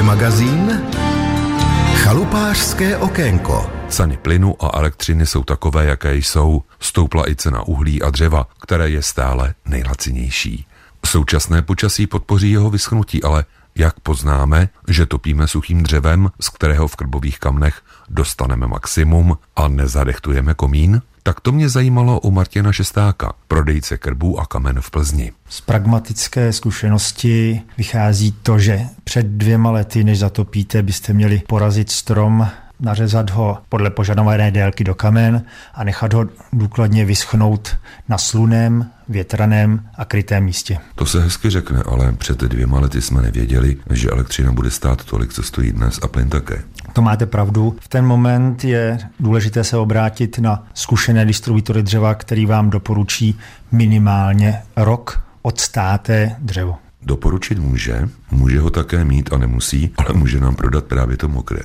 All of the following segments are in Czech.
Hobby magazín Chalupářské okénko Ceny plynu a elektřiny jsou takové, jaké jsou. Stoupla i cena uhlí a dřeva, které je stále nejlacinější. Současné počasí podpoří jeho vyschnutí, ale jak poznáme, že topíme suchým dřevem, z kterého v krbových kamnech dostaneme maximum a nezadechtujeme komín? Tak to mě zajímalo u Martina Šestáka, prodejce krbů a kamen v Plzni. Z pragmatické zkušenosti vychází to, že před dvěma lety, než zatopíte, byste měli porazit strom nařezat ho podle požadované délky do kamen a nechat ho důkladně vyschnout na slunem, větraném a krytém místě. To se hezky řekne, ale před dvěma lety jsme nevěděli, že elektřina bude stát tolik, co stojí dnes a plyn také. To máte pravdu. V ten moment je důležité se obrátit na zkušené distributory dřeva, který vám doporučí minimálně rok odstáté dřevo. Doporučit může, může ho také mít a nemusí, ale může nám prodat právě to mokré.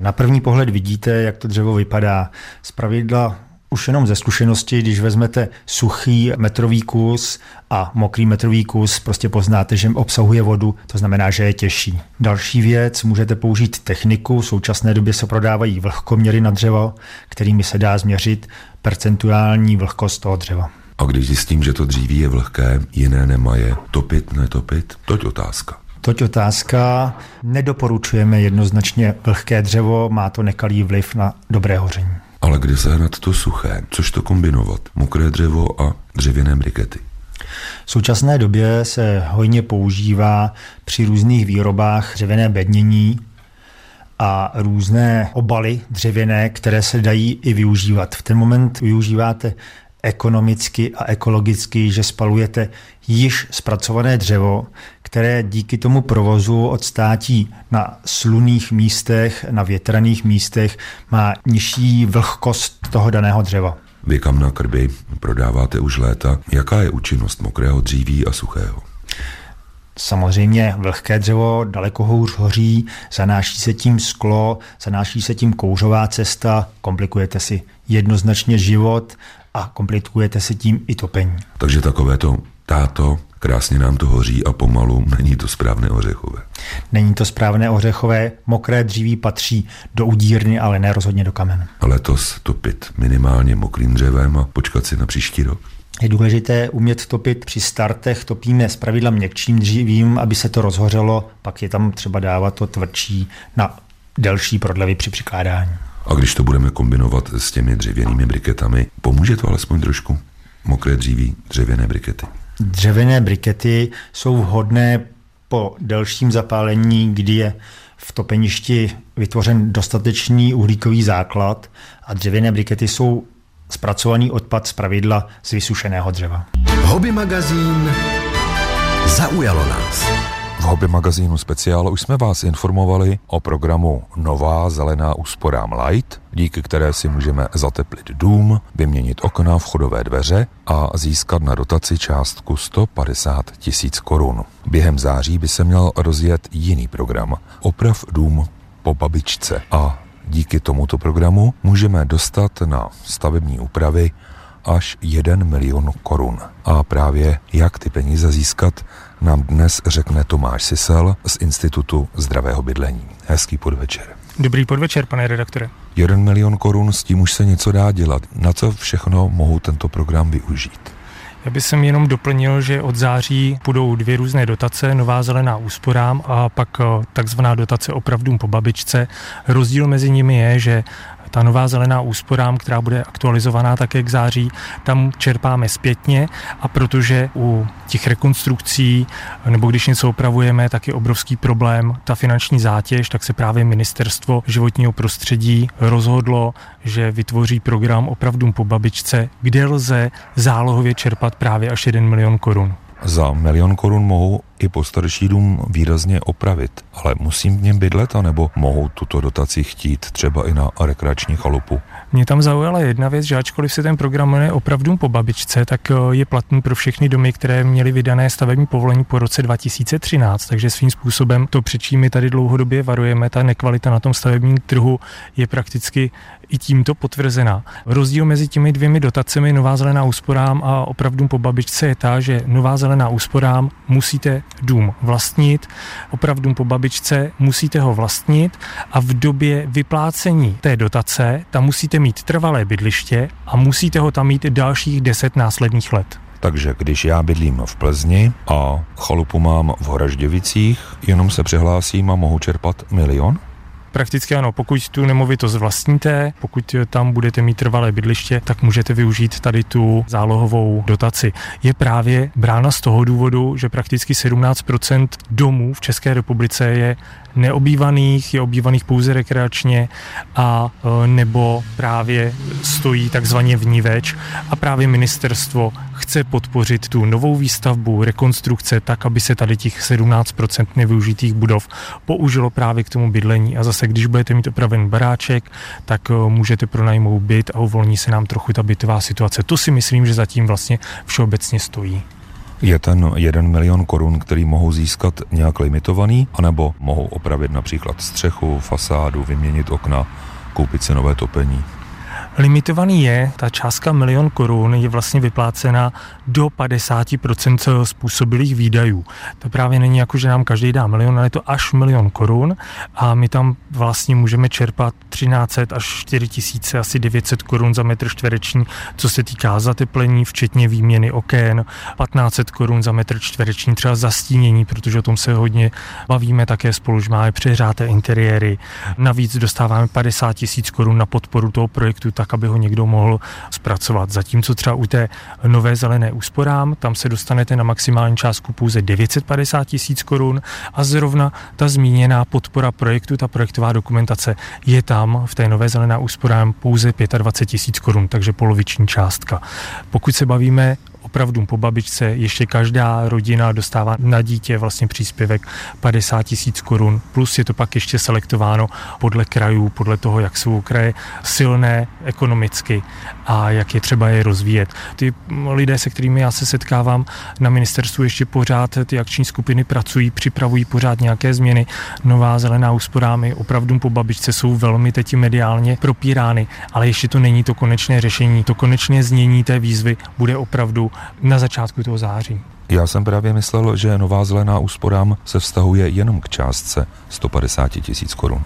Na první pohled vidíte, jak to dřevo vypadá. Z pravidla už jenom ze zkušenosti, když vezmete suchý metrový kus a mokrý metrový kus, prostě poznáte, že obsahuje vodu, to znamená, že je těžší. Další věc, můžete použít techniku, v současné době se prodávají vlhkoměry na dřevo, kterými se dá změřit percentuální vlhkost toho dřeva. A když zjistím, že to dříví je vlhké, jiné nemaje, topit, netopit, toť otázka. Toť otázka. Nedoporučujeme jednoznačně vlhké dřevo, má to nekalý vliv na dobré hoření. Ale kde sehnat to suché? Což to kombinovat? Mokré dřevo a dřevěné brikety. V současné době se hojně používá při různých výrobách dřevěné bednění a různé obaly dřevěné, které se dají i využívat. V ten moment využíváte ekonomicky a ekologicky, že spalujete již zpracované dřevo, které díky tomu provozu odstátí na sluných místech, na větraných místech, má nižší vlhkost toho daného dřeva. Vy kam na krby prodáváte už léta. Jaká je účinnost mokrého dříví a suchého? Samozřejmě vlhké dřevo daleko hůř hoří, zanáší se tím sklo, zanáší se tím kouřová cesta, komplikujete si jednoznačně život a komplikujete si tím i topení. Takže takové to táto, krásně nám to hoří a pomalu není to správné ořechové. Není to správné ořechové, mokré dříví patří do udírny, ale ne rozhodně do kamen. Letos topit minimálně mokrým dřevem a počkat si na příští rok. Je důležité umět topit při startech, topíme s pravidlem měkčím dřívím, aby se to rozhořelo, pak je tam třeba dávat to tvrdší na delší prodlevy při přikládání. A když to budeme kombinovat s těmi dřevěnými briketami, pomůže to alespoň trošku? Mokré dříví, dřevěné brikety. Dřevěné brikety jsou vhodné po delším zapálení, kdy je v topeništi vytvořen dostatečný uhlíkový základ a dřevěné brikety jsou zpracovaný odpad z pravidla z vysušeného dřeva. Hobby magazín zaujalo nás. V hobby magazínu Speciál už jsme vás informovali o programu Nová zelená úsporám Light, díky které si můžeme zateplit dům, vyměnit okna, vchodové dveře a získat na dotaci částku 150 tisíc korun. Během září by se měl rozjet jiný program Oprav dům po babičce a díky tomuto programu můžeme dostat na stavební úpravy až 1 milion korun. A právě jak ty peníze získat, nám dnes řekne Tomáš Sisel z Institutu zdravého bydlení. Hezký podvečer. Dobrý podvečer, pane redaktore. Jeden milion korun, s tím už se něco dá dělat. Na co všechno mohou tento program využít? Já bych sem jenom doplnil, že od září budou dvě různé dotace, nová zelená úsporám a pak eh, takzvaná dotace opravdům po babičce. Rozdíl mezi nimi je, že ta nová zelená úsporám, která bude aktualizovaná také k září, tam čerpáme zpětně a protože u těch rekonstrukcí nebo když něco opravujeme, tak je obrovský problém ta finanční zátěž, tak se právě ministerstvo životního prostředí rozhodlo, že vytvoří program opravdu po babičce, kde lze zálohově čerpat právě až 1 milion korun. Za milion korun mohou i postarší dům výrazně opravit, ale musím v něm bydlet, anebo mohou tuto dotaci chtít třeba i na rekreační chalupu? Mě tam zaujala jedna věc, že ačkoliv se ten program jmenuje opravdu po babičce, tak eh, je platný pro všechny domy, které měly vydané stavební povolení po roce 2013, takže svým způsobem to, před čím my tady dlouhodobě varujeme, ta nekvalita na tom stavebním trhu je prakticky i tímto potvrzená. Rozdíl mezi těmi dvěmi dotacemi Nová zelená úsporám a opravdu po babičce je ta, že Nová zelená úsporám musíte dům vlastnit, opravdu po babičce musíte ho vlastnit a v době vyplácení té dotace tam musíte mít trvalé bydliště a musíte ho tam mít dalších 10 následných let. Takže když já bydlím v Plzni a chalupu mám v Horažděvicích, jenom se přihlásím a mohu čerpat milion? Prakticky ano, pokud tu nemovitost vlastníte, pokud tam budete mít trvalé bydliště, tak můžete využít tady tu zálohovou dotaci. Je právě brána z toho důvodu, že prakticky 17% domů v České republice je neobývaných, je obývaných pouze rekreačně a e, nebo právě stojí takzvaně vníveč a právě ministerstvo chce podpořit tu novou výstavbu, rekonstrukce tak, aby se tady těch 17% nevyužitých budov použilo právě k tomu bydlení a zase, když budete mít opraven baráček, tak e, můžete pronajmout byt a uvolní se nám trochu ta bytová situace. To si myslím, že zatím vlastně všeobecně stojí. Je ten jeden milion korun, který mohou získat nějak limitovaný, anebo mohou opravit například střechu, fasádu, vyměnit okna, koupit si nové topení? Limitovaný je, ta částka milion korun je vlastně vyplácena do 50% způsobilých výdajů. To právě není jako, že nám každý dá milion, ale je to až milion korun a my tam vlastně můžeme čerpat 13 až 4 tisíce, asi 900 korun za metr čtvereční, co se týká zateplení, včetně výměny oken, 1500 korun za metr čtvereční, třeba zastínění, protože o tom se hodně bavíme také spolu, že máme přehřáté interiéry. Navíc dostáváme 50 tisíc korun na podporu toho projektu, tak aby ho někdo mohl zpracovat. Zatímco třeba u té nové zelené úsporám, tam se dostanete na maximální částku pouze 950 tisíc korun a zrovna ta zmíněná podpora projektu, ta projektová dokumentace je tam v té nové zelená úsporám pouze 25 tisíc korun, takže poloviční částka. Pokud se bavíme opravdu po babičce ještě každá rodina dostává na dítě vlastně příspěvek 50 tisíc korun, plus je to pak ještě selektováno podle krajů, podle toho, jak jsou kraje silné ekonomicky a jak je třeba je rozvíjet. Ty lidé, se kterými já se setkávám na ministerstvu, ještě pořád ty akční skupiny pracují, připravují pořád nějaké změny. Nová zelená úsporámy opravdu po babičce jsou velmi teď mediálně propírány, ale ještě to není to konečné řešení. To konečné znění té výzvy bude opravdu na začátku toho září. Já jsem právě myslel, že nová zelená úsporám se vztahuje jenom k částce 150 tisíc korun.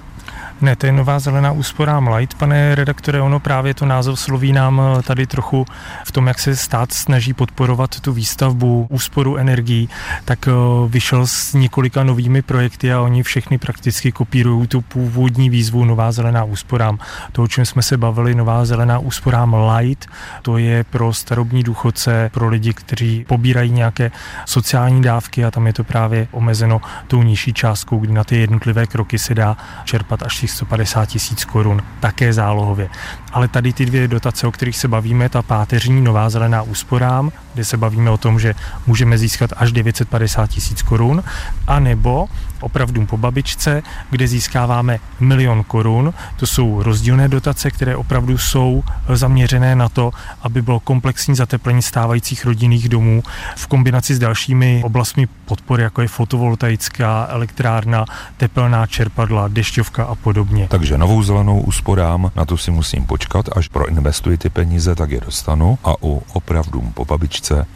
Ne, to je nová zelená úspora Light, pane redaktore, ono právě to název sloví nám eh, tady trochu v tom, jak se stát snaží podporovat tu výstavbu, úsporu energií, tak eh, vyšel s několika novými projekty a oni všechny prakticky kopírují tu původní výzvu Nová zelená úsporám. To, o čem jsme se bavili, Nová zelená úsporám Light, to je pro starobní důchodce, pro lidi, kteří pobírají nějaké sociální dávky a tam je to právě omezeno tou nižší částkou, kdy na ty jednotlivé kroky se dá čerpat až těch 150 tisíc korun, také zálohově. Ale tady ty dvě dotace, o kterých se bavíme, ta páteřní nová zelená úsporám, kde se bavíme o tom, že můžeme získat až 950 tisíc korun, anebo opravdu po babičce, kde získáváme milion korun. To jsou rozdílné dotace, které opravdu jsou zaměřené na to, aby bylo komplexní zateplení stávajících rodinných domů v kombinaci s dalšími oblastmi podpory, jako je fotovoltaická elektrárna, tepelná čerpadla, dešťovka a podobně. Takže novou zelenou úsporám, na to si musím počkat, až proinvestuji ty peníze, tak je dostanu a u opravdu po babičce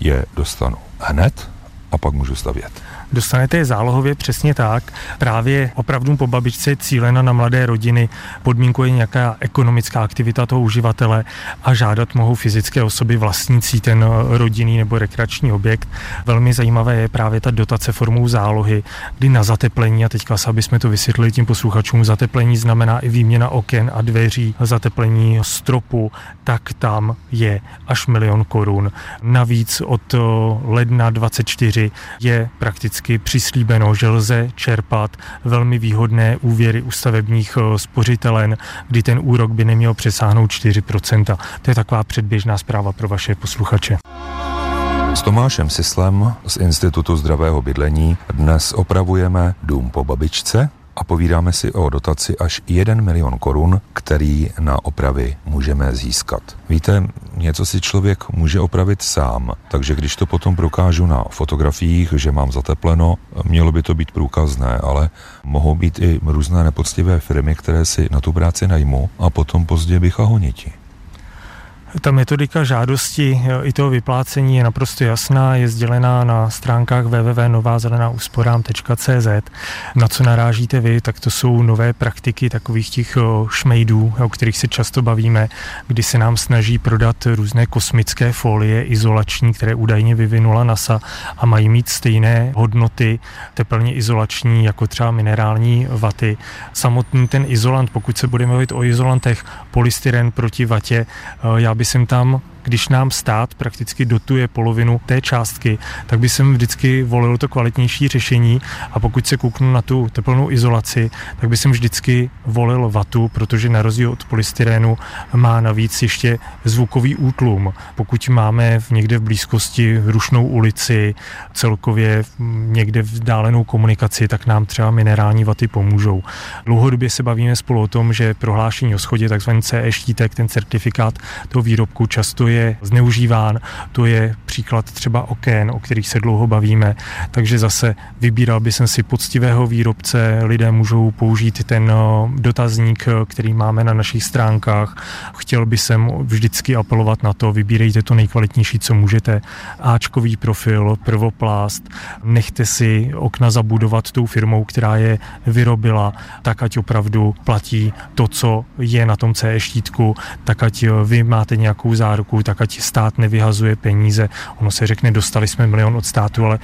je dostanu hned a pak můžu stavět. Dostanete je zálohově přesně tak. Právě opravdu po babičce je cílena na mladé rodiny, podmínkuje nějaká ekonomická aktivita toho uživatele a žádat mohou fyzické osoby vlastnící ten rodinný nebo rekreační objekt. Velmi zajímavé je právě ta dotace formou zálohy, kdy na zateplení, a teďka se, aby jsme to vysvětlili tím posluchačům, zateplení znamená i výměna oken a dveří, zateplení stropu, tak tam je až milion korun. Navíc od ledna 24 je prakticky vždycky přislíbeno, že lze čerpat velmi výhodné úvěry u stavebních eh, spořitelen, kdy ten úrok by neměl přesáhnout 4%. To je taková předběžná zpráva pro vaše posluchače. S Tomášem Sislem z Institutu zdravého bydlení dnes opravujeme dům po babičce, a povídáme si o dotaci až 1 milion korun, který na opravy můžeme získat. Víte, něco si člověk může opravit sám, takže když to potom prokážu na fotografiích, že mám zatepleno, mělo by to být průkazné, ale mohou být i různé nepoctivé firmy, které si na tu práci najmou a potom později bychahoniti. Ta metodika žádosti i toho vyplácení je naprosto jasná, je sdělená na stránkách www.novázelenáusporám.cz. Na co narážíte vy, tak to jsou nové praktiky takových těch šmejdů, o kterých se často bavíme, kdy se nám snaží prodat různé kosmické folie izolační, které údajně vyvinula NASA a mají mít stejné hodnoty teplně izolační jako třeba minerální vaty. Samotný ten izolant, pokud se budeme mluvit o izolantech, polystyren proti vatě, já bych tam když nám stát prakticky dotuje polovinu té částky, tak by jsem vždycky volil to kvalitnější řešení a pokud se kouknu na tu teplnou izolaci, tak by jsem vždycky volil vatu, protože na rozdíl od polystyrénu má navíc ještě zvukový útlum. Pokud máme někde v blízkosti rušnou ulici, celkově někde vzdálenou komunikaci, tak nám třeba minerální vaty pomůžou. Dlouhodobě se bavíme spolu o tom, že prohlášení o schodě, takzvaný CE štítek, ten certifikát toho výrobku často zneužíván. To je příklad třeba oken, o kterých se dlouho bavíme. Takže zase vybíral by jsem si poctivého výrobce, lidé můžou použít ten eh, dotazník, eh, který máme na našich stránkách. Chtěl by jsem vždycky apelovat na to, vybírejte to nejkvalitnější, co můžete. Ačkový profil, prvoplást, nechte si okna zabudovat tou firmou, která je vyrobila, tak ať opravdu platí to, co je na tom CE štítku, tak ať eh, vy máte nějakou záruku, tak ať stát nevyhazuje peníze. Ono se řekne, dostali jsme milion od státu, ale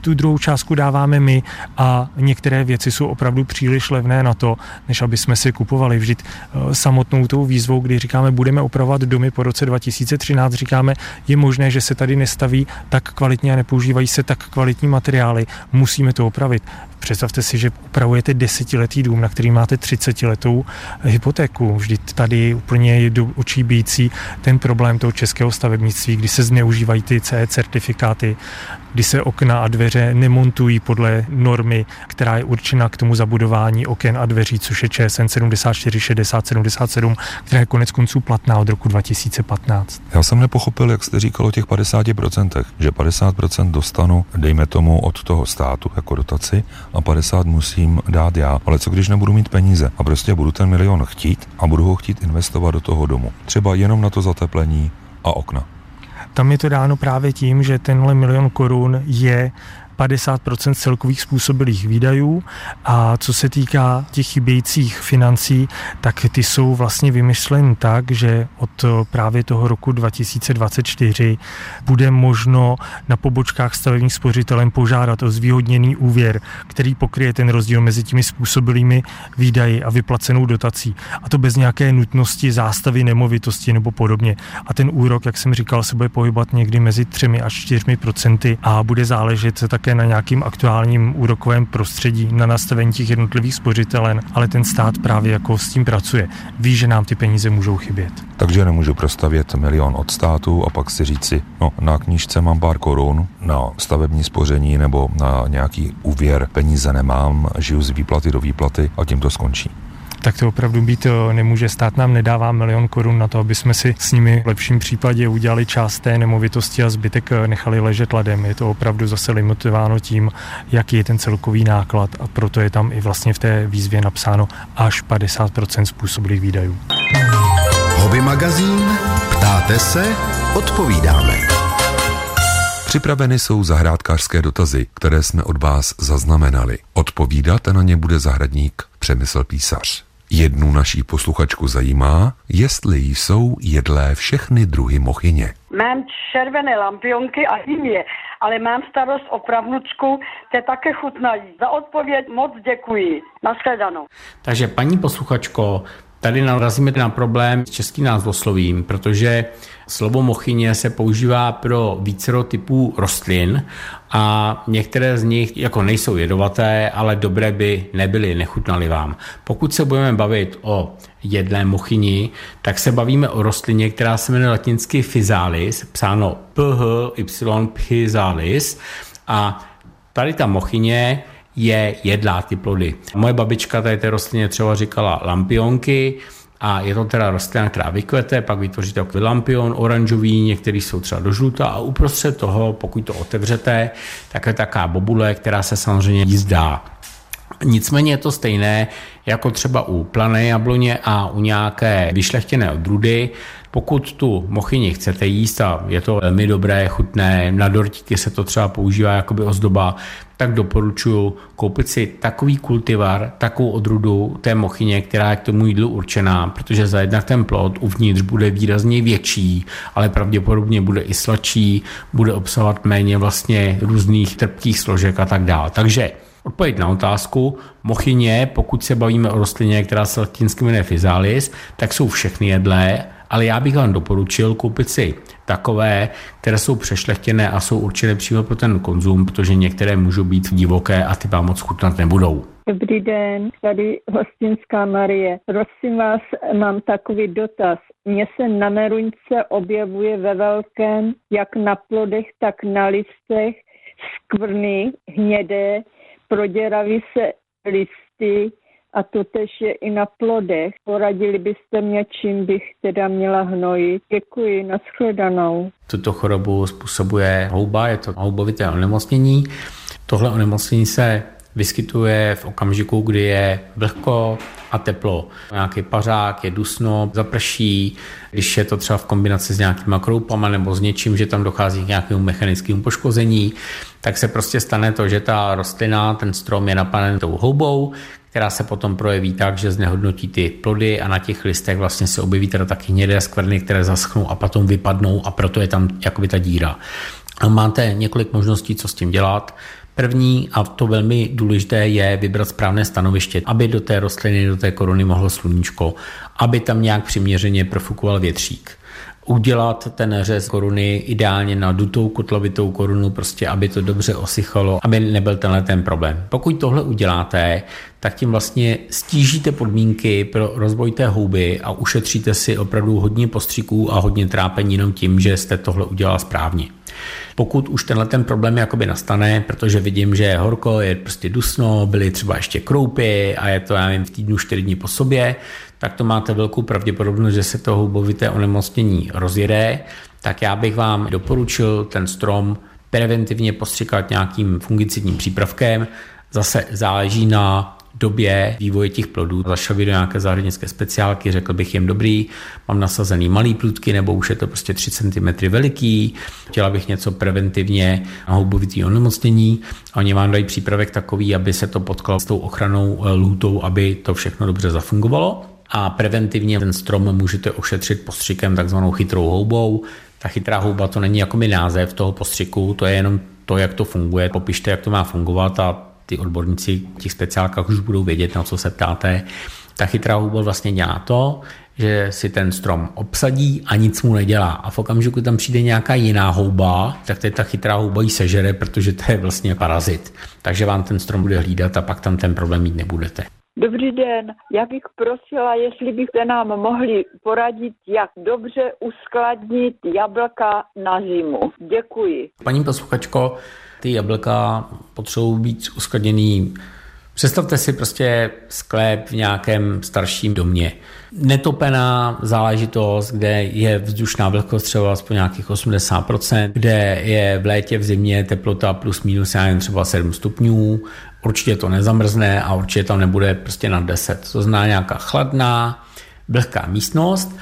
tu druhou částku dáváme my a některé věci jsou opravdu příliš levné na to, než aby jsme si kupovali. Vždyť eh, samotnou tou výzvou, kdy říkáme, budeme opravovat domy po roce 2013, říkáme, je možné, že se tady nestaví tak kvalitně a nepoužívají se tak kvalitní materiály. Musíme to opravit. Představte si, že upravujete desetiletý dům, na který máte 30 letou hypotéku. Vždyť tady úplně je do očí bíjící ten problém toho českého stavebnictví, kdy se zneužívají ty CE certifikáty, kdy se okna a dveře nemontují podle normy, která je určena k tomu zabudování oken a dveří, což je ČSN 74 60 77, která je konec konců platná od roku 2015. Já jsem nepochopil, jak jste říkal o těch 50%, že 50% dostanu, dejme tomu, od toho státu jako dotaci a 50 musím dát já. Ale co když nebudu mít peníze a prostě budu ten milion chtít a budu ho chtít investovat do toho domu. Třeba jenom na to zateplení a okna. Tam je to dáno právě tím, že tenhle milion korun je 50% celkových způsobilých výdajů a co se týká těch chybějících financí, tak ty jsou vlastně vymyšleny tak, že od právě toho roku 2024 bude možno na pobočkách stavebních spořitelem požádat o zvýhodněný úvěr, který pokryje ten rozdíl mezi těmi způsobilými výdaji a vyplacenou dotací. A to bez nějaké nutnosti zástavy nemovitosti nebo podobně. A ten úrok, jak jsem říkal, se bude pohybovat někdy mezi 3 až 4 procenty a bude záležet také také na nějakým aktuálním úrokovém prostředí, na nastavení těch jednotlivých spořitelen, ale ten stát právě jako s tím pracuje. Ví, že nám ty peníze můžou chybět. Takže nemůžu prostavět milion od státu a pak si říci, no na knížce mám pár korun, na stavební spoření nebo na nějaký úvěr peníze nemám, žiju z výplaty do výplaty a tím to skončí tak to opravdu být eh, nemůže. Stát nám nedává milion korun na to, aby jsme si s nimi v lepším případě udělali část té nemovitosti a zbytek eh, nechali ležet ladem. Je to opravdu zase limitováno tím, jaký je ten celkový náklad a proto je tam i vlastně v té výzvě napsáno až 50% způsobilých výdajů. Hobby magazín, ptáte se, odpovídáme. Připraveny jsou zahrádkářské dotazy, které jsme od vás zaznamenali. Odpovídat na ně bude zahradník Přemysl Písař. Jednu naší posluchačku zajímá, jestli jsou jedlé všechny druhy mochyně. Mám červené lampionky a je, ale mám starost o pravnučku, te také chutnají. Za odpověď moc děkuji. Naschledanou. Takže paní posluchačko, Tady narazíme na problém s českým názvoslovím, protože slovo mochyně se používá pro vícero typů rostlin a některé z nich jako nejsou jedovaté, ale dobré by nebyly, nechutnaly vám. Pokud se budeme bavit o jedlé mochyni, tak se bavíme o rostlině, která se jmenuje latinsky physalis, psáno phy physalis a tady ta mochyně je jedlá ty plody. Moje babička tady té rostlině třeba říkala lampionky, a je to teda rostlina, která vykvete, pak vytvoří takový lampion oranžový, některý jsou třeba do žluta a uprostřed toho, pokud to otevřete, tak je taká bobule, která se samozřejmě jízdá. Nicméně je to stejné jako třeba u plané jabloně a u nějaké vyšlechtěné odrůdy. Pokud tu mochyni chcete jíst a je to velmi dobré, chutné, na dortíky se to třeba používá jako ozdoba, tak doporučuji koupit si takový kultivar, takovou odrudu té mochyně, která je k tomu jídlu určená, protože za jednak ten plod uvnitř bude výrazně větší, ale pravděpodobně bude i sladší, bude obsahovat méně vlastně různých trpkých složek a tak dále. Takže Odpověď na otázku. Mochyně, pokud se bavíme o rostlině, která se latinsky jmenuje Physalis, tak jsou všechny jedlé, ale já bych vám doporučil koupit si takové, které jsou přešlechtěné a jsou určené přímo pro ten konzum, protože některé můžou být divoké a ty vám moc chutnat nebudou. Dobrý den, tady hostinská Marie. Prosím vás, mám takový dotaz. Mně se na meruňce objevuje ve velkém, jak na plodech, tak na listech, skvrny hnědé, proděraví se listy a to tež je i na plodech. Poradili byste mě, čím bych teda měla hnojit. Děkuji, nashledanou. Tuto chorobu způsobuje houba, je to houbovité onemocnění. Tohle onemocnění se vyskytuje v okamžiku, kdy je vlhko a teplo. Nějaký pařák, je dusno, zaprší, když je to třeba v kombinaci s nějakýma kroupama nebo s něčím, že tam dochází k nějakému mechanickému poškození, tak se prostě stane to, že ta rostlina, ten strom je napaden tou houbou, která se potom projeví tak, že znehodnotí ty plody a na těch listech vlastně se objeví teda taky hnědé skvrny, které zaschnou a potom vypadnou a proto je tam jakoby ta díra. A máte několik možností, co s tím dělat. První, a to velmi důležité, je vybrat správné stanoviště, aby do té rostliny, do té korony mohlo sluníčko, aby tam nějak přiměřeně profukoval větřík udělat ten řez koruny ideálně na dutou kotlovitou korunu, prostě aby to dobře osychalo, aby nebyl tenhle ten problém. Pokud tohle uděláte, tak tím vlastně stížíte podmínky pro rozvoj té houby a ušetříte si opravdu hodně postřiků a hodně trápení jenom tím, že jste tohle udělal správně. Pokud už tenhle ten problém jakoby nastane, protože vidím, že je horko, je prostě dusno, byly třeba ještě kroupy a je to, já nevím, v týdnu 4 dní po sobě, tak to máte velkou pravděpodobnost, že se to houbovité onemocnění rozjede, tak já bych vám doporučil ten strom preventivně postřikat nějakým fungicidním přípravkem. Zase záleží na době vývoje těch plodů. Zašel do nějaké zahradnické speciálky, řekl bych jim dobrý, mám nasazený malý plůdky, nebo už je to prostě 3 cm veliký, chtěla bych něco preventivně na houbovitý onemocnění. A oni vám dají přípravek takový, aby se to potkalo s tou ochranou eh, lůtou, aby to všechno dobře zafungovalo a preventivně ten strom můžete ošetřit postřikem takzvanou chytrou houbou. Ta chytrá houba to není jako mi název toho postřiku, to je jenom to, jak to funguje. Popište, jak to má fungovat a ty odborníci v těch speciálkách už budou vědět, na co se ptáte. Ta chytrá houba vlastně dělá to, že si ten strom obsadí a nic mu nedělá. A v okamžiku tam přijde nějaká jiná houba, tak ta chytrá houba ji sežere, protože to je vlastně parazit. Takže vám ten strom bude hlídat a pak tam ten problém mít nebudete. Dobrý den, já bych prosila, jestli byste nám mohli poradit, jak dobře uskladnit jablka na zimu. Děkuji. Paní posluchačko, ty jablka potřebují být uskladněný Představte si prostě sklep v nějakém starším domě. Netopená záležitost, kde je vzdušná vlhkost třeba aspoň nějakých 80%, kde je v létě, v zimě teplota plus minus já jen třeba 7 stupňů, určitě to nezamrzne a určitě tam nebude prostě na 10. To znamená nějaká chladná, vlhká místnost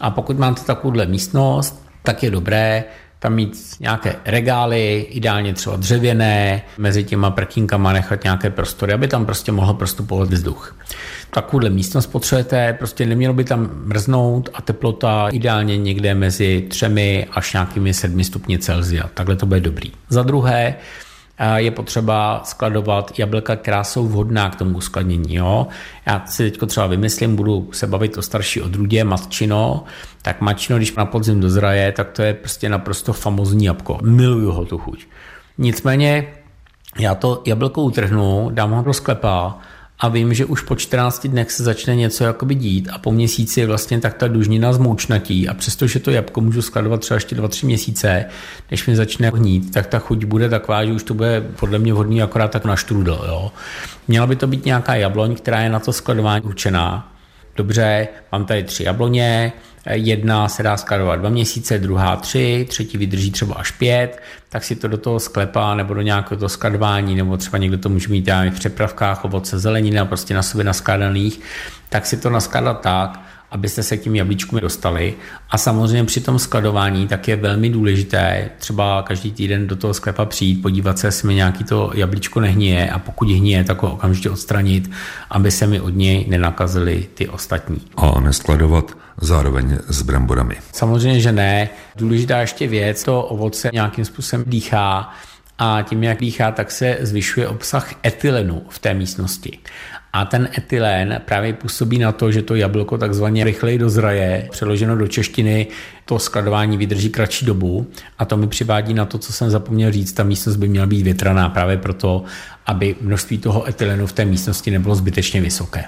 a pokud máte takovouhle místnost, tak je dobré tam mít nějaké regály, ideálně třeba dřevěné, mezi těma prkínkama nechat nějaké prostory, aby tam prostě mohl prostupovat vzduch. Takovouhle místnost potřebujete, prostě nemělo by tam mrznout a teplota ideálně někde mezi třemi až nějakými sedmi stupni Celsia. Takhle to bude dobrý. Za druhé, je potřeba skladovat jablka, která jsou vhodná k tomu uskladnění. Jo? Já si teď třeba vymyslím, budu se bavit o starší odrůdě, matčino, tak matčino, když na podzim dozraje, tak to je prostě naprosto famozní jabko. Miluju ho tu chuť. Nicméně já to jablko utrhnu, dám ho do sklepa a vím, že už po 14 dnech se začne něco jakoby dít a po měsíci je vlastně tak ta dužnina zmoučnatí a přestože to jabko můžu skladovat třeba ještě 2-3 měsíce, než mi začne hnít, tak ta chuť bude taková, že už to bude podle mě vhodný akorát tak na štrudel. Jo. Měla by to být nějaká jabloň, která je na to skladování určená. Dobře, mám tady tři jabloně, jedna se dá skladovat dva měsíce, druhá tři, třetí vydrží třeba až pět, tak si to do toho sklepa nebo do nějakého toho skladování, nebo třeba někdo to může mít v přepravkách ovoce, zelenina, prostě na sobě naskladaných, tak si to naskladat tak, abyste se k tím jablíčkům dostali. A samozřejmě při tom skladování tak je velmi důležité třeba každý týden do toho sklepa přijít, podívat se, jestli mi nějaký to jablíčko nehníje a pokud hníje, tak ho okamžitě odstranit, aby se mi od něj nenakazily ty ostatní. A neskladovat zároveň s bramborami. Samozřejmě, že ne. Důležitá ještě věc, to ovoce nějakým způsobem dýchá, a tím, jak dýchá, tak se zvyšuje obsah etylenu v té místnosti. A ten etylén právě působí na to, že to jablko takzvaně rychleji dozraje. Přeloženo do češtiny to skladování vydrží kratší dobu a to mi přivádí na to, co jsem zapomněl říct. Ta místnost by měla být větraná právě proto, aby množství toho etylenu v té místnosti nebylo zbytečně vysoké.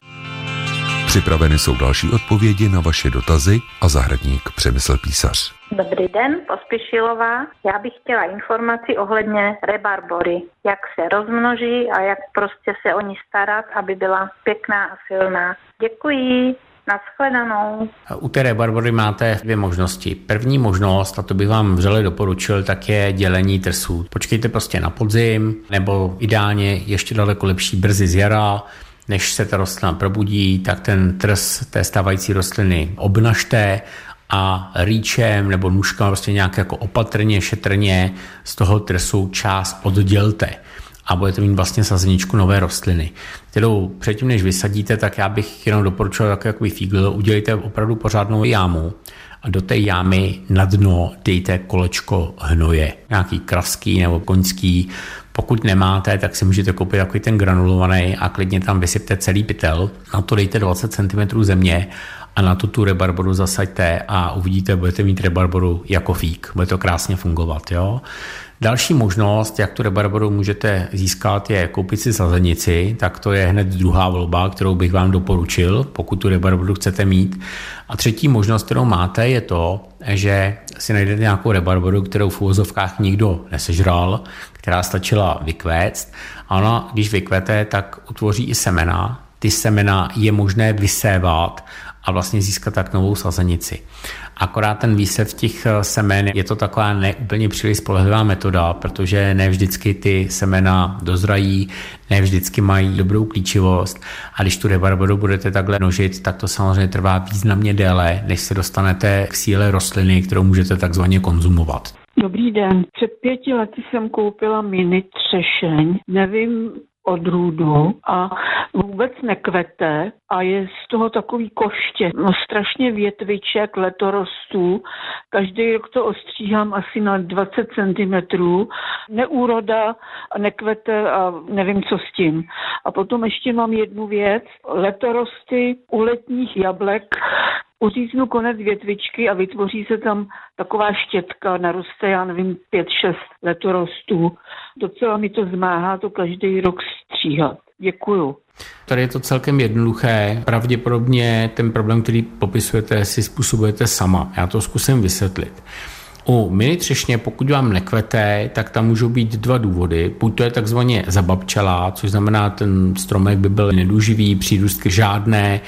Připraveny jsou další odpovědi na vaše dotazy a zahradník Přemysl Písař. Dobrý den, Pospíšilová. Já bych chtěla informaci ohledně rebarbory. Jak se rozmnoží a jak prostě se o ní starat, aby byla pěkná a silná. Děkuji. Naschledanou. U té rebarbory máte dvě možnosti. První možnost, a to bych vám vřele doporučil, tak je dělení trsů. Počkejte prostě na podzim, nebo ideálně ještě daleko lepší brzy z jara, než se ta rostlina probudí, tak ten trs té stávající rostliny obnažte a rýčem nebo nůžkama prostě nějak jako opatrně, šetrně z toho trsu část oddělte a budete mít vlastně sazeničku nové rostliny, kterou předtím, než vysadíte, tak já bych jenom doporučoval jako fígl, udělejte opravdu pořádnou jámu a do té jámy na dno dejte kolečko hnoje, nějaký kraský nebo koňský, pokud nemáte, tak si můžete koupit takový ten granulovaný a klidně tam vysypte celý pytel. Na to dejte 20 cm země a na to tu rebarboru zasaďte a uvidíte, budete mít rebarboru jako fík. Bude to krásně fungovat. Jo? Další možnost, jak tu rebarboru můžete získat, je koupit si sazenici, tak to je hned druhá volba, kterou bych vám doporučil, pokud tu rebarboru chcete mít. A třetí možnost, kterou máte, je to, že si najdete nějakou rebarboru, kterou v úvozovkách nikdo nesežral, která stačila vykvéct. A ona, když vykvete, tak utvoří i semena. Ty semena je možné vysévat a vlastně získat tak novou sazenici. Akorát ten výsev těch eh, semen je to taková neúplně příliš spolehlivá metoda, protože ne vždycky ty semena dozrají, ne vždycky mají dobrou klíčivost a když tu rebarboru budete takhle nožit, tak to samozřejmě trvá významně déle, než se dostanete k síle rostliny, kterou můžete takzvaně konzumovat. Dobrý den. Před pěti lety jsem koupila mini třešeň. Nevím, odrůdu a vůbec nekvete a je z toho takový koště. No strašně větviček, letorostů. Každý rok to ostříhám asi na 20 cm. Neúroda, nekvete a nevím, co s tím. A potom ještě mám jednu věc. Letorosty u letních jablek uříznu konec větvičky a vytvoří se tam taková štětka, naroste, já nevím, pět, šest letorostů. Docela mi to zmáhá to každý rok stříhat. Děkuju. Tady je to celkem jednoduché. Pravděpodobně ten problém, který popisujete, si způsobujete sama. Já to zkusím vysvětlit. U mini třešně, pokud vám nekvete, tak tam můžou být dva důvody. Buď to je takzvaně zababčelá, což znamená, ten stromek by byl nedůživý, přírůstky žádné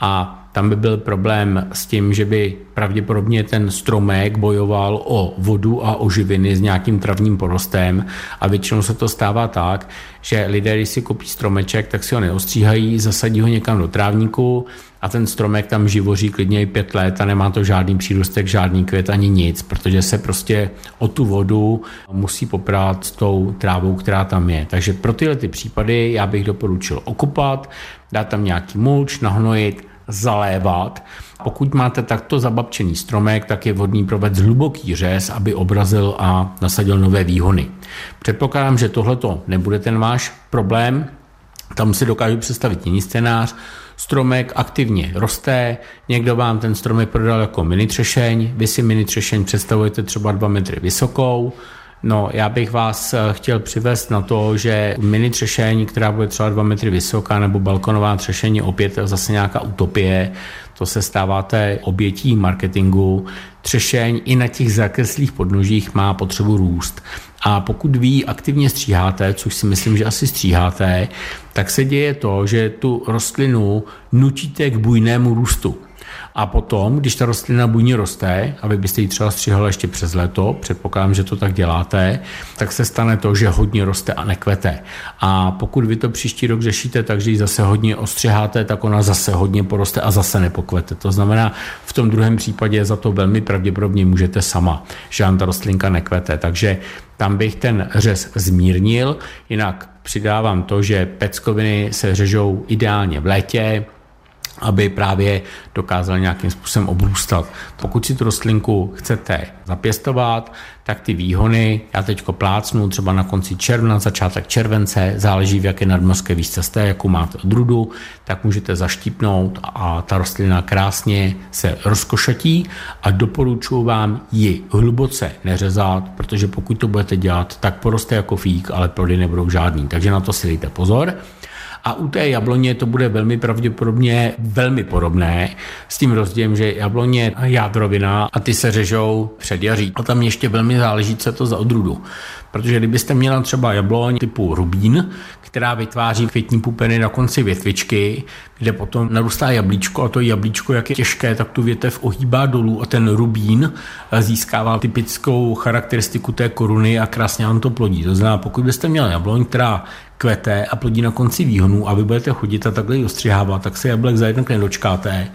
a tam by byl problém s tím, že by pravděpodobně ten stromek bojoval o vodu a o živiny s nějakým travním porostem a většinou se to stává tak, že lidé, když si koupí stromeček, tak si ho neostříhají, zasadí ho někam do trávníku a ten stromek tam živoří klidně i pět let a nemá to žádný přírůstek, žádný květ ani nic, protože se prostě o tu vodu musí poprát s tou trávou, která tam je. Takže pro tyhle ty případy já bych doporučil okupat, dát tam nějaký mulč, nahnojit, zalévat. Pokud máte takto zababčený stromek, tak je vhodný provést hluboký řez, aby obrazil a nasadil nové výhony. Předpokládám, že tohleto nebude ten váš problém, tam si dokážu představit jiný scénář. Stromek aktivně roste, někdo vám ten stromek prodal jako mini třešeň, vy si mini třešeň představujete třeba 2 metry vysokou, No, já bych vás eh, chtěl přivést na to, že mini třešení, která bude třeba 2 metry vysoká, nebo balkonová třešení, opět zase nějaká utopie, to se stáváte obětí marketingu. Třešeň i na těch zakreslých podnožích má potřebu růst. A pokud vy aktivně stříháte, což si myslím, že asi stříháte, tak se děje to, že tu rostlinu nutíte k bujnému růstu. A potom, když ta rostlina bujně roste, a vy byste ji třeba střihali ještě přes léto, předpokládám, že to tak děláte, tak se stane to, že hodně roste a nekvete. A pokud vy to příští rok řešíte tak, že ji zase hodně ostřiháte, tak ona zase hodně poroste a zase nepokvete. To znamená, v tom druhém případě za to velmi pravděpodobně můžete sama, že vám ta rostlinka nekvete. Takže tam bych ten řez zmírnil, jinak přidávám to, že peckoviny se řežou ideálně v létě, aby právě dokázal nějakým způsobem obrůstat. Pokud si tu rostlinku chcete zapěstovat, tak ty výhony, já teď plácnu třeba na konci června, začátek července, záleží v jaké nadmořské výšce jste, jakou máte odrudu, tak můžete zaštípnout a ta rostlina krásně se rozkošatí a doporučuji vám ji hluboce neřezat, protože pokud to budete dělat, tak poroste jako fík, ale plody nebudou žádný. Takže na to si dejte pozor. A u té jabloně to bude velmi pravděpodobně velmi podobné s tím rozdílem, že jabloně jádrovina a ty se řežou před jaří. A tam ještě velmi záleží, co to za odrůdu. Protože kdybyste měla třeba jabloň typu rubín, která vytváří květní pupeny na konci větvičky, kde potom narůstá jablíčko a to jablíčko, jak je těžké, tak tu větev ohýbá dolů a ten rubín získává typickou charakteristiku té koruny a krásně vám to plodí. To znamená, pokud byste měla jabloň, která kvete a plodí na konci výhonu a vy budete chodit a takhle ji ostřihávat, tak se jablek za jednak nedočkáte.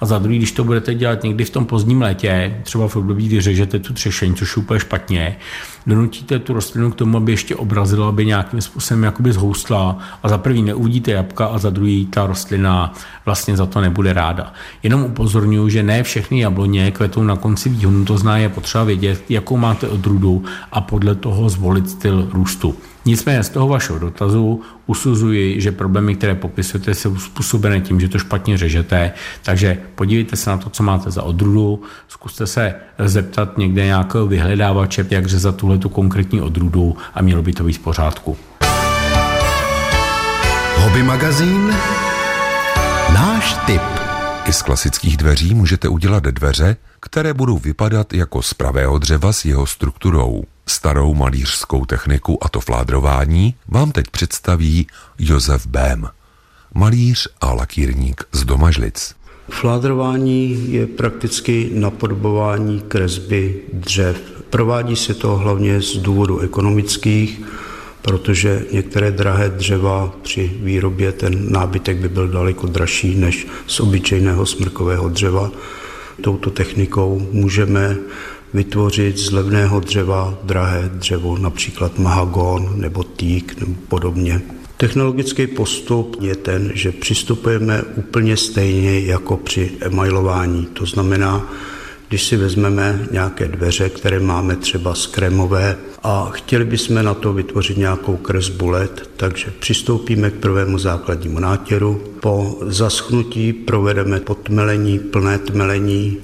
A za druhý, když to budete dělat někdy v tom pozdním létě, třeba v období, kdy řežete tu třešeň, což je úplně špatně, donutíte tu rostlinu k tomu, aby ještě obrazila, aby nějakým způsobem jakoby zhoustla a za prvý neuvidíte jabka a za druhý ta rostlina vlastně za to nebude ráda. Jenom upozorňuji, že ne všechny jabloně kvetou na konci výhonu, to zná je potřeba vědět, jakou máte odrůdu a podle toho zvolit styl růstu. Nicméně z toho vašeho dotazu usuzuji, že problémy, které popisujete, jsou způsobené tím, že to špatně řežete, takže podívejte se na to, co máte za odrůdu, zkuste se zeptat někde nějakého vyhledávače, jak řezat tuhle tu konkrétní odrůdu a mělo by to být v pořádku. Hobby magazín Náš tip i z klasických dveří můžete udělat dveře, které budou vypadat jako z pravého dřeva s jeho strukturou. Starou malířskou techniku a to fládrování vám teď představí Josef Bém, malíř a lakírník z Domažlic. Fládrování je prakticky napodobování kresby dřev. Provádí se to hlavně z důvodu ekonomických, protože některé drahé dřeva při výrobě ten nábytek by byl daleko dražší než z obyčejného smrkového dřeva. Touto technikou můžeme vytvořit z levného dřeva drahé dřevo, například mahagon nebo týk nebo podobně. Technologický postup je ten, že přistupujeme úplně stejně jako při emailování. To znamená, když si vezmeme nějaké dveře, které máme třeba z krémové a chtěli bychom na to vytvořit nějakou kresbu LED, takže přistoupíme k prvému základnímu nátěru. Po zaschnutí provedeme podtmelení, plné tmelení,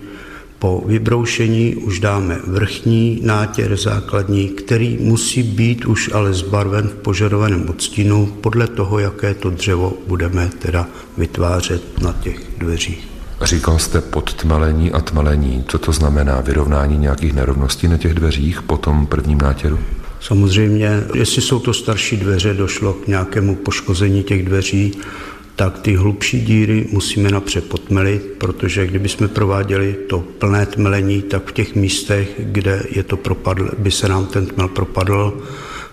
po vybroušení už dáme vrchní nátěr základní, který musí být už ale zbarven v požadovaném odstínu podle toho, jaké to dřevo budeme teda vytvářet na těch dveřích. Říkal jste podtmelení a tmelení. Co to znamená? Vyrovnání nějakých nerovností na těch dveřích po tom prvním nátěru? Samozřejmě, jestli jsou to starší dveře, došlo k nějakému poškození těch dveří, tak ty hlubší díry musíme napřed potmelit, protože kdyby jsme prováděli to plné tmelení, tak v těch místech, kde je to propadl, by se nám ten tmel propadl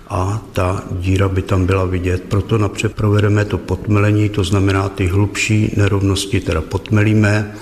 a ta díra by tam byla vidět. Proto napřed provedeme to potmelení, to znamená ty hlubší nerovnosti teda potmelíme,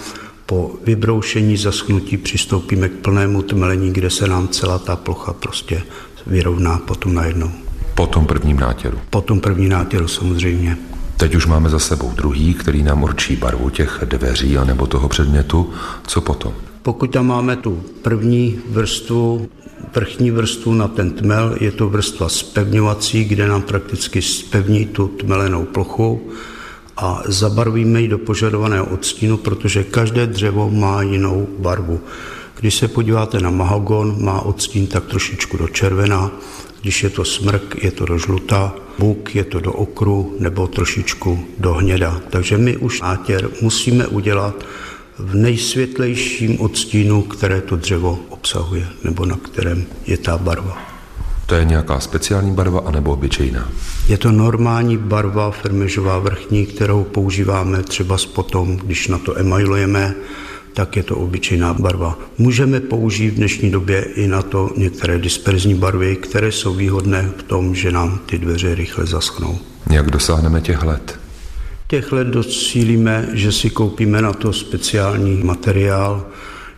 po vybroušení, zaschnutí přistoupíme k plnému tmelení, kde se nám celá ta plocha prostě vyrovná potom najednou. Po tom prvním nátěru? Po tom prvním nátěru samozřejmě. Teď už máme za sebou druhý, který nám určí barvu těch dveří anebo toho předmětu. Co potom? Pokud tam máme tu první vrstvu, vrchní vrstvu na ten tmel, je to vrstva spevňovací, kde nám prakticky spevní tu tmelenou plochu a zabarvíme ji do požadovaného odstínu, protože každé dřevo má jinou barvu. Když se podíváte na mahagon, má odstín tak trošičku do červená, když je to smrk, je to do žluta, buk je to do okru nebo trošičku do hněda. Takže my už nátěr musíme udělat v nejsvětlejším odstínu, které to dřevo obsahuje, nebo na kterém je ta barva. To je nějaká speciální barva anebo obyčejná? Je to normální barva fermežová vrchní, kterou používáme třeba s potom, když na to emailujeme, tak je to obyčejná barva. Můžeme použít v dnešní době i na to některé disperzní barvy, které jsou výhodné v tom, že nám ty dveře rychle zaschnou. Jak dosáhneme těch let? Těch let docílíme, že si koupíme na to speciální materiál,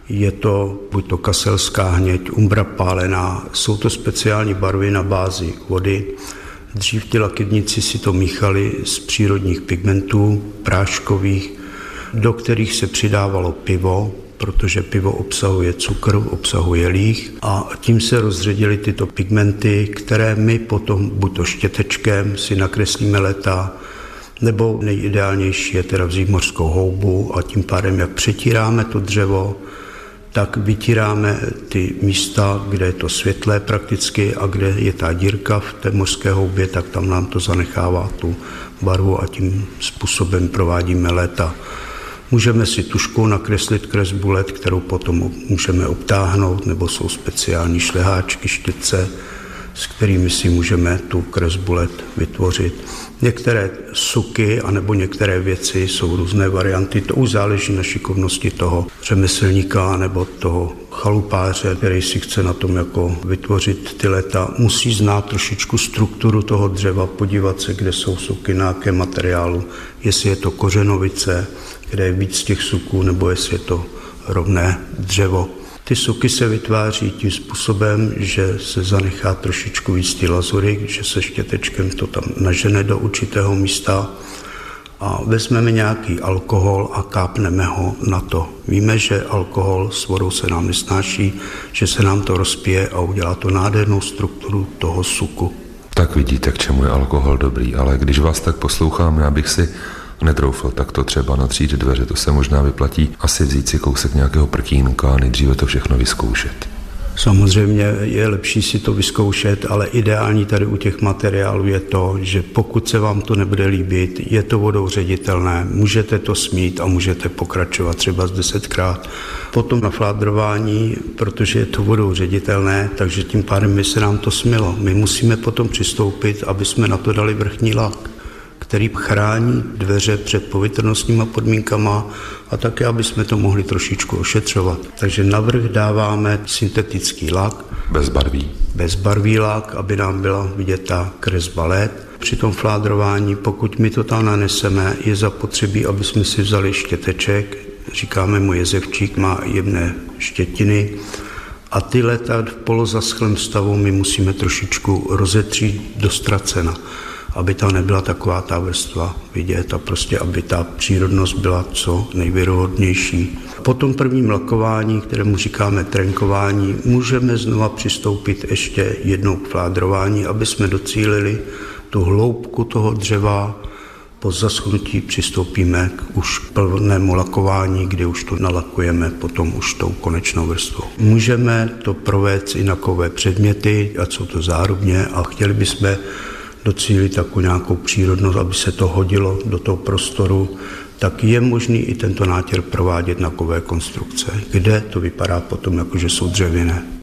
je to buď to kaselská hněď, umbra pálená, jsou to speciální barvy na bázi vody. Dřív ti lakidníci si to míchali z přírodních pigmentů, práškových, do kterých se přidávalo pivo, protože pivo obsahuje cukr, obsahuje líh a tím se rozředily tyto pigmenty, které my potom buď to štětečkem si nakreslíme leta, nebo nejideálnější je teda vzít mořskou houbu a tím pádem, jak přetíráme to dřevo, tak vytíráme ty místa, kde je to světlé prakticky a kde je ta dírka v té mořské houbě, tak tam nám to zanechává tu barvu a tím způsobem provádíme léta. Můžeme si tuškou nakreslit kresbu let, kterou potom můžeme obtáhnout, nebo jsou speciální šleháčky, štětce, s kterými si můžeme tu kresbu let vytvořit. Některé suky anebo některé věci jsou různé varianty, to už záleží na šikovnosti toho řemeslníka nebo toho chalupáře, který si chce na tom jako vytvořit ty leta. Musí znát trošičku strukturu toho dřeva, podívat se, kde jsou suky, na jakém materiálu, jestli je to kořenovice, kde je víc těch suků, nebo jestli je to rovné dřevo. Ty suky se vytváří tím způsobem, že se zanechá trošičku víc ty lazury, že se štětečkem to tam nažene do určitého místa a vezmeme nějaký alkohol a kápneme ho na to. Víme, že alkohol s vodou se nám nesnáší, že se nám to rozpije a udělá to nádhernou strukturu toho suku. Tak vidíte, k čemu je alkohol dobrý, ale když vás tak poslouchám, já bych si netroufl to třeba natřít dveře, to se možná vyplatí asi vzít si kousek nějakého prkínka a nejdříve to všechno vyzkoušet. Samozřejmě je lepší si to vyzkoušet, ale ideální tady u těch materiálů je to, že pokud se vám to nebude líbit, je to vodou ředitelné, můžete to smít a můžete pokračovat třeba z desetkrát. Potom na fládrování, protože je to vodou ředitelné, takže tím pádem by se nám to smilo. My musíme potom přistoupit, aby jsme na to dali vrchní lak který chrání dveře před povětrnostníma podmínkama a také, aby jsme to mohli trošičku ošetřovat. Takže navrh dáváme syntetický lak. Bezbarvý. Bezbarvý lak, aby nám byla vidět ta kresba LED. Při tom fládrování, pokud my to tam naneseme, je zapotřebí, aby jsme si vzali štěteček, říkáme mu jezevčík, má jemné štětiny, a ty leta v polozaschlém stavu my musíme trošičku rozetřít do ztracena aby tam nebyla taková ta vrstva vidět a prostě, aby ta přírodnost byla co nejvěrohodnější. Po tom prvním lakování, kterému říkáme trenkování, můžeme znova přistoupit ještě jednou k fládrování, aby jsme docílili tu hloubku toho dřeva, po zaschnutí přistoupíme k už plnému lakování, kdy už to nalakujeme potom už tou konečnou vrstvou. Můžeme to provést i na kové předměty, ať jsou to zárubně a chtěli bychom docílit takovou nějakou přírodnost, aby se to hodilo do toho prostoru, tak je možný i tento nátěr provádět na kové konstrukce, kde to vypadá potom jako, že jsou dřevěné.